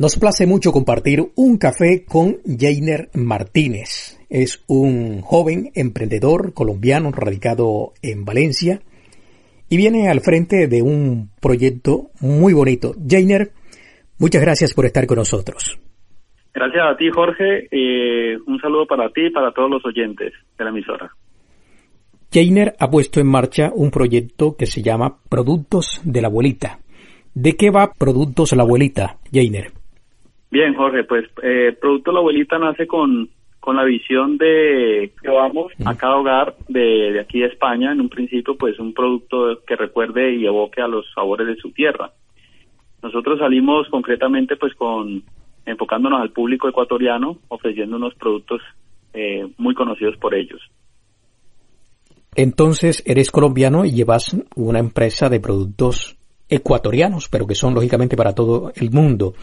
Nos place mucho compartir un café con Jainer Martínez. Es un joven emprendedor colombiano radicado en Valencia y viene al frente de un proyecto muy bonito. Jainer, muchas gracias por estar con nosotros. Gracias a ti, Jorge. Eh, un saludo para ti y para todos los oyentes de la emisora. Jainer ha puesto en marcha un proyecto que se llama Productos de la Abuelita. ¿De qué va Productos de la Abuelita, Jainer? Bien, Jorge, pues eh, Producto La Abuelita nace con, con la visión de que vamos a cada hogar de, de, aquí de España, en un principio, pues un producto que recuerde y evoque a los sabores de su tierra. Nosotros salimos concretamente pues con enfocándonos al público ecuatoriano, ofreciendo unos productos eh, muy conocidos por ellos. Entonces, eres colombiano y llevas una empresa de productos ecuatorianos, pero que son lógicamente para todo el mundo.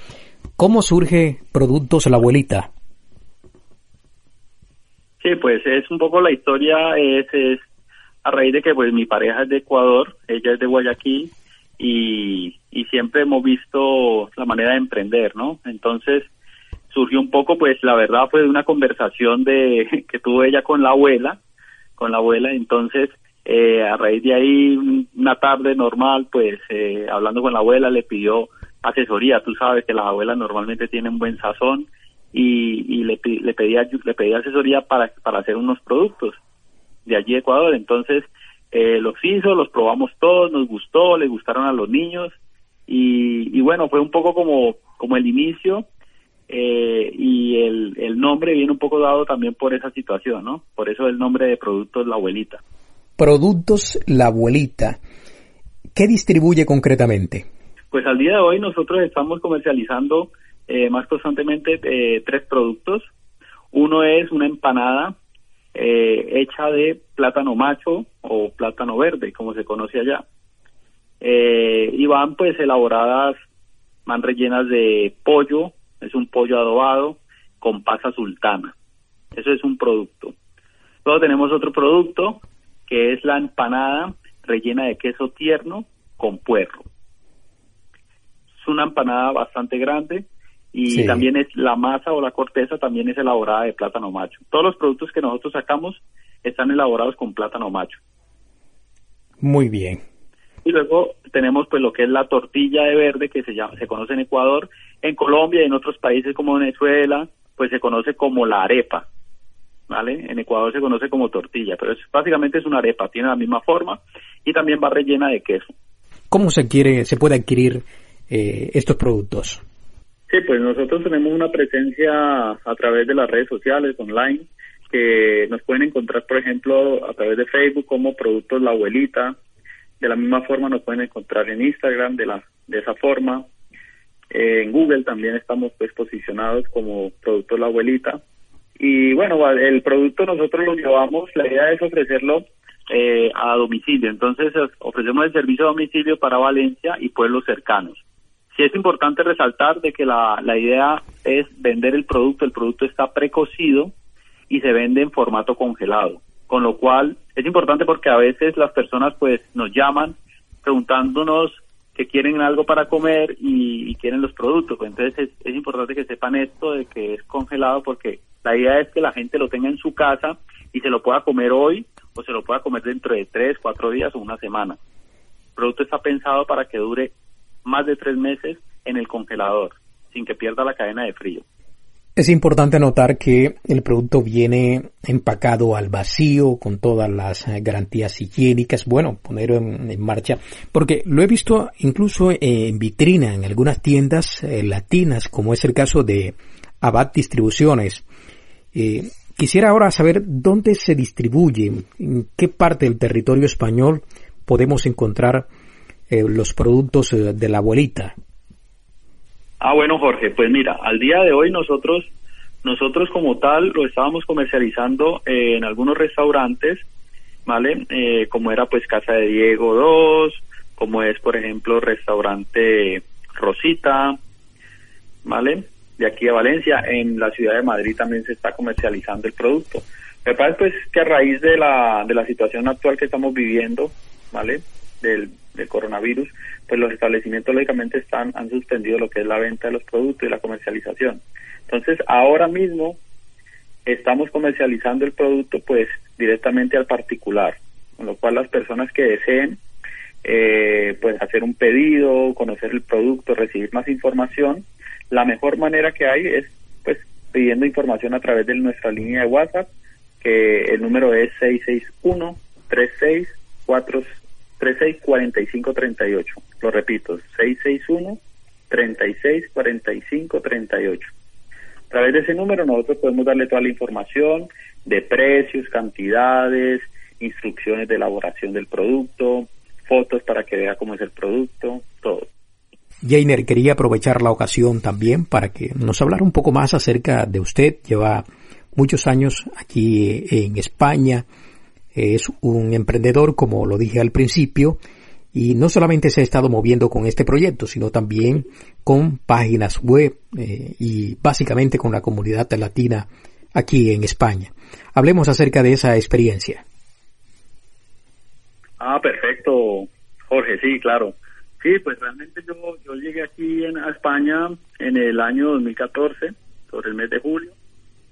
¿Cómo surge Productos La Abuelita? Sí, pues es un poco la historia, es, a raíz de que pues mi pareja es de Ecuador, ella es de Guayaquil y, y siempre hemos visto la manera de emprender, ¿no? Entonces surgió un poco, pues la verdad fue de una conversación de que tuve ella con la abuela, con la abuela, entonces eh, a raíz de ahí una tarde normal, pues eh, hablando con la abuela le pidió asesoría. Tú sabes que las abuelas normalmente tienen buen sazón y, le, le, pedía, le pedía asesoría para, para hacer unos productos de allí de Ecuador. Entonces eh, los hizo, los probamos todos, nos gustó, le gustaron a los niños y, y bueno, fue un poco como, como el inicio eh, y el, el nombre viene un poco dado también por esa situación, ¿no? Por eso el nombre de Productos La Abuelita. Productos La Abuelita. ¿Qué distribuye concretamente? Pues al día de hoy nosotros estamos comercializando eh, más constantemente eh, tres productos. Uno es una empanada eh, hecha de plátano macho o plátano verde, como se conoce allá. Y van pues elaboradas, van rellenas de pollo, es un pollo adobado con pasa sultana. Eso es un producto. Luego tenemos otro producto que es la empanada rellena de queso tierno con puerro una empanada bastante grande y también es la masa o la corteza también es elaborada de plátano macho. Todos los productos que nosotros sacamos están elaborados con plátano macho. Muy bien. Y luego tenemos pues lo que es la tortilla de verde que se llama se conoce en Ecuador, en Colombia y en otros países como Venezuela, pues se conoce como la arepa. ¿Vale? En Ecuador se conoce como tortilla, pero es, básicamente es una arepa, tiene la misma forma y también va rellena de queso. ¿Cómo se quiere se puede adquirir eh, estos productos? Sí, pues nosotros tenemos una presencia a través de las redes sociales, online, que nos pueden encontrar, por ejemplo, a través de Facebook como Productos La Abuelita. De la misma forma nos pueden encontrar en Instagram de, la, de esa forma. Eh, en Google también estamos pues posicionados como Productos La Abuelita. Y bueno, el producto nosotros lo llevamos, la idea es ofrecerlo eh, a domicilio. Entonces ofrecemos el servicio a domicilio para Valencia y pueblos cercanos. Sí es importante resaltar de que la, la idea es vender el producto, el producto está precocido y se vende en formato congelado, con lo cual es importante porque a veces las personas pues nos llaman preguntándonos que quieren algo para comer y, quieren los productos. Entonces es, es, importante que sepan esto de que es congelado porque la idea es que la gente lo tenga en su casa y se lo pueda comer hoy o se lo pueda comer dentro de tres, cuatro días o una semana. El producto está pensado para que dure más de tres meses en el congelador, sin que pierda la cadena de frío. Es importante notar que el producto viene empacado al vacío, con todas las eh, garantías higiénicas. Bueno, ponerlo en, marcha, porque lo he visto incluso en vitrina en algunas tiendas eh, latinas, como es el caso de Abad Distribuciones. Eh, quisiera ahora saber dónde se distribuye, en qué parte del territorio español podemos encontrar eh, los productos eh, de la abuelita? Ah, bueno, Jorge, pues mira, al día de hoy nosotros, nosotros como tal lo estábamos comercializando en algunos restaurantes, ¿vale? Eh, como era pues Casa de Diego 2, como es por ejemplo restaurante Rosita, ¿vale? De aquí a Valencia, en la ciudad de Madrid también se está comercializando el producto. Me parece pues que a raíz de la, de la situación actual que estamos viviendo, ¿vale? Del, del coronavirus, pues los establecimientos lógicamente están han suspendido lo que es la venta de los productos y la comercialización. Entonces, ahora mismo estamos comercializando el producto pues directamente al particular, con lo cual las personas que deseen eh, pues hacer un pedido, conocer el producto, recibir más información, la mejor manera que hay es pues pidiendo información a través de nuestra línea de WhatsApp, que el número es 661 36 36 45 38. Lo repito, 661 36 45 38. A través de ese número nosotros podemos darle toda la información de precios, cantidades, instrucciones de elaboración del producto, fotos para que vea cómo es el producto, todo. Jainer quería aprovechar la ocasión también para que nos hablara un poco más acerca de usted. Lleva muchos años aquí en España. Es un emprendedor, como lo dije al principio, y no solamente se ha estado moviendo con este proyecto, sino también con páginas web eh, y básicamente con la comunidad latina aquí en España. Hablemos acerca de esa experiencia. Ah, perfecto, Jorge, sí, claro. Sí, pues realmente yo, llegué aquí a España en el año 2014, sobre el mes de julio.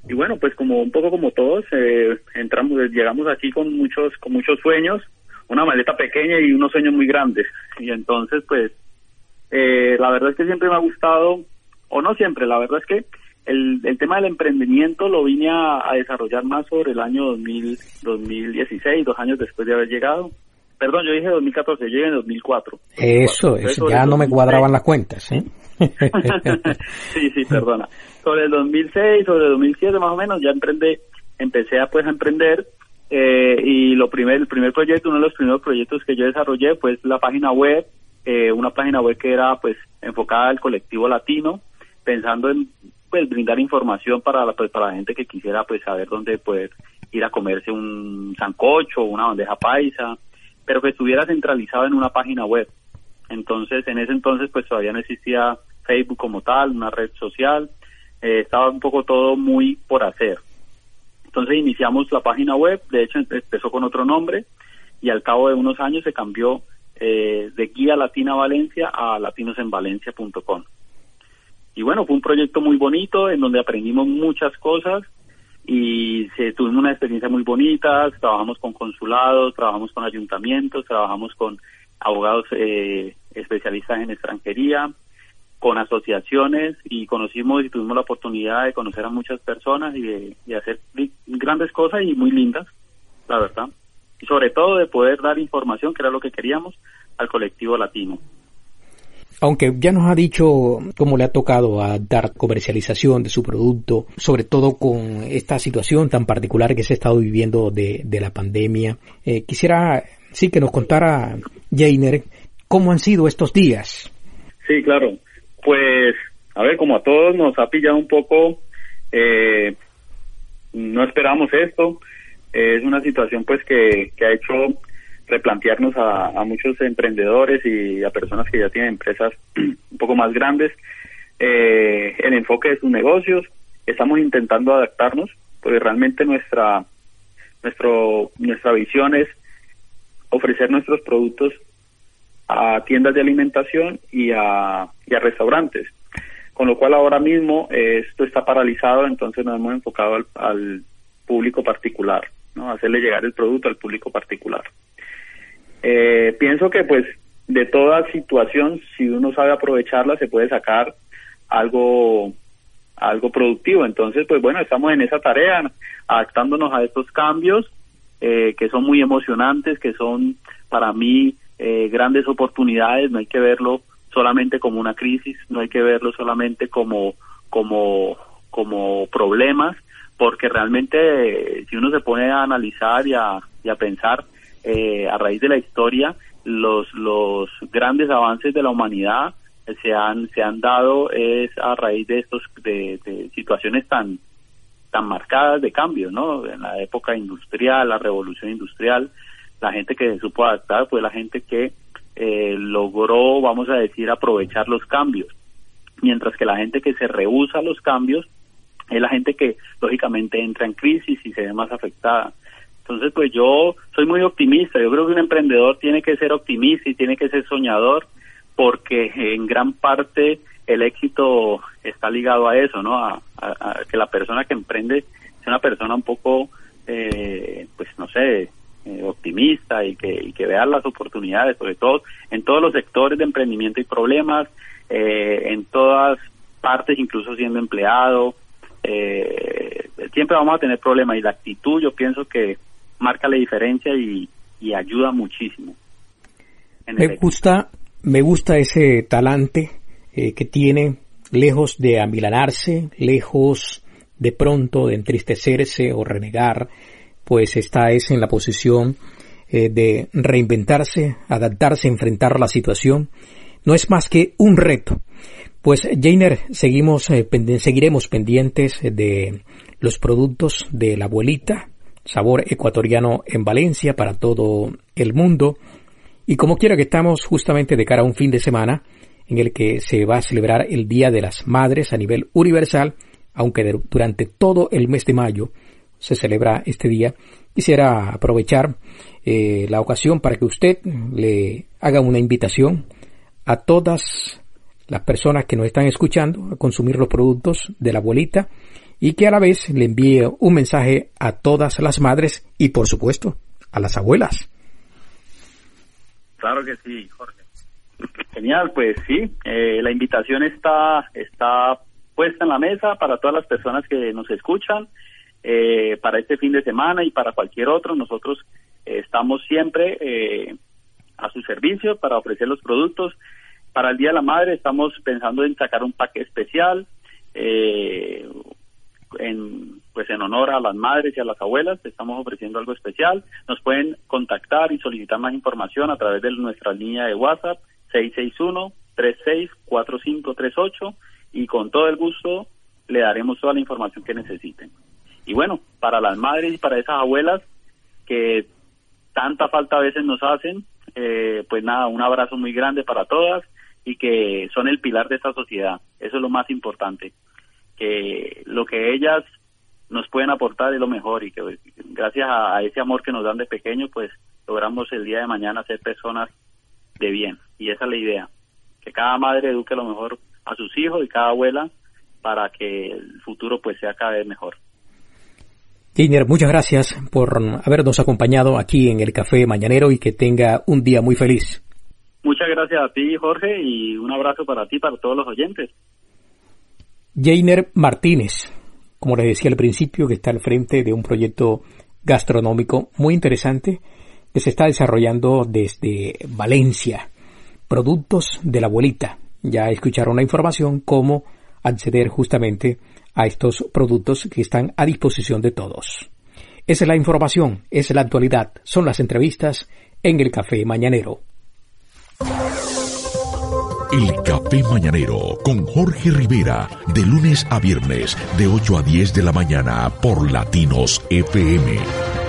Y bueno, pues como un poco como todos, eh, entramos, llegamos aquí con muchos, con muchos sueños, una maleta pequeña y unos sueños muy grandes. Y entonces, pues, eh, la verdad es que siempre me ha gustado, o no siempre, la verdad es que el, el tema del emprendimiento lo vine a, desarrollar más sobre el año 2000, 2016, dos años después de haber llegado. Perdón, yo dije 2014, yo llegué en 2004. Eso, eso ya no me cuadraban las cuentas, ¿eh? Sí, sí, perdona. Sobre el 2006, sobre el 2007 más o menos, ya emprendí, empecé a pues a emprender eh, y lo primer, el primer proyecto, uno de los primeros proyectos que yo desarrollé fue la página web, eh, una página web que era pues enfocada al colectivo latino, pensando en pues brindar información para la, pues, para la gente que quisiera pues saber dónde poder ir a comerse un sancocho, una bandeja paisa, pero que estuviera centralizado en una página web. Entonces, en ese entonces pues todavía no existía Facebook como tal, una red social, eh, estaba un poco todo muy por hacer. Entonces iniciamos la página web, de hecho empezó con otro nombre y al cabo de unos años se cambió eh, de Guía Latina Valencia a latinosenvalencia.com. Y bueno, fue un proyecto muy bonito en donde aprendimos muchas cosas y se, tuvimos una experiencia muy bonita, trabajamos con consulados, trabajamos con ayuntamientos, trabajamos con abogados eh, especialistas en extranjería, con asociaciones y conocimos y tuvimos la oportunidad de conocer a muchas personas y de, hacer grandes cosas y muy lindas, la verdad. Y sobre todo de poder dar información, que era lo que queríamos, al colectivo latino. Aunque ya nos ha dicho cómo le ha tocado a dar comercialización de su producto, sobre todo con esta situación tan particular que se ha estado viviendo de, de la pandemia, eh, quisiera sí que nos contara Jainer cómo han sido estos días. Sí, claro. Pues, a ver, como a todos nos ha pillado un poco, eh, no esperamos esto. es una situación pues que, que ha hecho replantearnos a, a, muchos emprendedores y a personas que ya tienen empresas un poco más grandes eh, el enfoque de sus negocios. Estamos intentando adaptarnos, porque realmente nuestra nuestro nuestra visión es ofrecer nuestros productos a tiendas de alimentación y a, a restaurantes. Con lo cual ahora mismo esto está paralizado, entonces nos hemos enfocado al, público particular, ¿no? Hacerle llegar el producto al público particular. Eh, pienso que pues de toda situación, si uno sabe aprovecharla, se puede sacar algo algo productivo. Entonces, pues bueno, estamos en esa tarea, adaptándonos a estos cambios eh, que son muy emocionantes, que son para mí eh, grandes oportunidades, no hay que verlo solamente como una crisis, no hay que verlo solamente como, como, como problemas, porque realmente eh, si uno se pone a analizar y a, y a pensar eh, a raíz de la historia, los, los grandes avances de la humanidad se han, se han dado es a raíz de estos, de, de situaciones tan, tan marcadas de cambio, ¿no? En la época industrial, la revolución industrial, la gente que se supo adaptar fue la gente que eh, logró, vamos a decir, aprovechar los cambios, mientras que la gente que se rehúsa a los cambios es la gente que lógicamente entra en crisis y se ve más afectada. Entonces, pues yo soy muy optimista. Yo creo que un emprendedor tiene que ser optimista y tiene que ser soñador porque en gran parte el éxito está ligado a eso, ¿no? A, que la persona que emprende sea una persona un poco, eh, pues no sé, eh, optimista y que, y que vea las oportunidades, sobre todo en todos los sectores de emprendimiento y problemas, eh, en todas partes, incluso siendo empleado. siempre vamos a tener problemas y la actitud yo pienso que marca la diferencia y, ayuda muchísimo. Me gusta, me gusta ese talante eh, que tiene, lejos de amilanarse, lejos de pronto de entristecerse o renegar, pues está es en la posición eh, de reinventarse, adaptarse, enfrentar la situación. No es más que un reto. Pues Jainer, seguimos, eh, seguiremos pendientes de los productos de la abuelita, sabor ecuatoriano en Valencia para todo el mundo. Y como quiera que estamos justamente de cara a un fin de semana en el que se va a celebrar el Día de las Madres a nivel universal, aunque durante todo el mes de mayo se celebra este día, quisiera aprovechar eh, la ocasión para que usted le haga una invitación a todas las personas que nos están escuchando a consumir los productos de la abuelita y que a la vez le envíe un mensaje a todas las madres y por supuesto a las abuelas. Claro que sí, Jorge. Genial, pues sí, eh, la invitación está, está puesta en la mesa para todas las personas que nos escuchan, eh, para este fin de semana y para cualquier otro. Nosotros eh, estamos siempre a su servicio para ofrecer los productos. Para el Día de la Madre estamos pensando en sacar un paquete especial, eh, en pues en honor a las madres y a las abuelas estamos ofreciendo algo especial. Nos pueden contactar y solicitar más información a través de nuestra línea de WhatsApp 661 364538 y con todo el gusto le daremos toda la información que necesiten. Y bueno para las madres y para esas abuelas que tanta falta a veces nos hacen eh, pues nada un abrazo muy grande para todas y que son el pilar de esta sociedad. Eso es lo más importante que lo que ellas nos pueden aportar es lo mejor y que gracias a, ese amor que nos dan de pequeño, pues logramos el día de mañana ser personas de bien. Y esa es la idea, que cada madre eduque lo mejor a sus hijos y cada abuela para que el futuro pues sea cada vez mejor. Giner, muchas gracias por habernos acompañado aquí en el Café Mañanero y que tenga un día muy feliz. Muchas gracias a ti, Jorge, y un abrazo para ti, para todos los oyentes. Jainer Martínez, como les decía al principio, que está al frente de un proyecto gastronómico muy interesante que se está desarrollando desde Valencia. Productos de la abuelita. Ya escucharon la información cómo acceder justamente a estos productos que están a disposición de todos. Esa es la información, esa es la actualidad, son las entrevistas en el Café Mañanero. El Café Mañanero con Jorge Rivera, de lunes a viernes, de 8 a 10 de la mañana por Latinos FM.